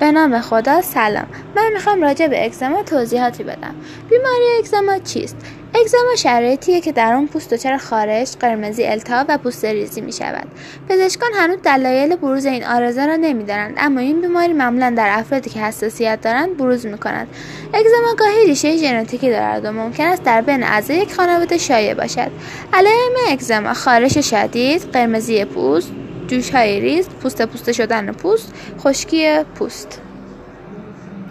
به نام خدا سلام. من می‌خوام راجع به اگزما توضیحاتی بدم. بیماری اگزما چیست؟ اگزما شرایطیه که در اون پوست دچار خارش قرمزی التهاب و پوست ریزی می شود پزشکان هنوز دلایل بروز این آرزه را نمی‌دانند اما این بیماری معمولا در افرادی که حساسیت دارند بروز می کند اگزما گاهی ریشه ژنتیکی دارد و ممکن است در بین اعضای یک خانواده شایع باشد. علائم اگزما خارش شدید قرمزی پوست جوش های ریز پوست پوسته شدن پوست خشکی پوست.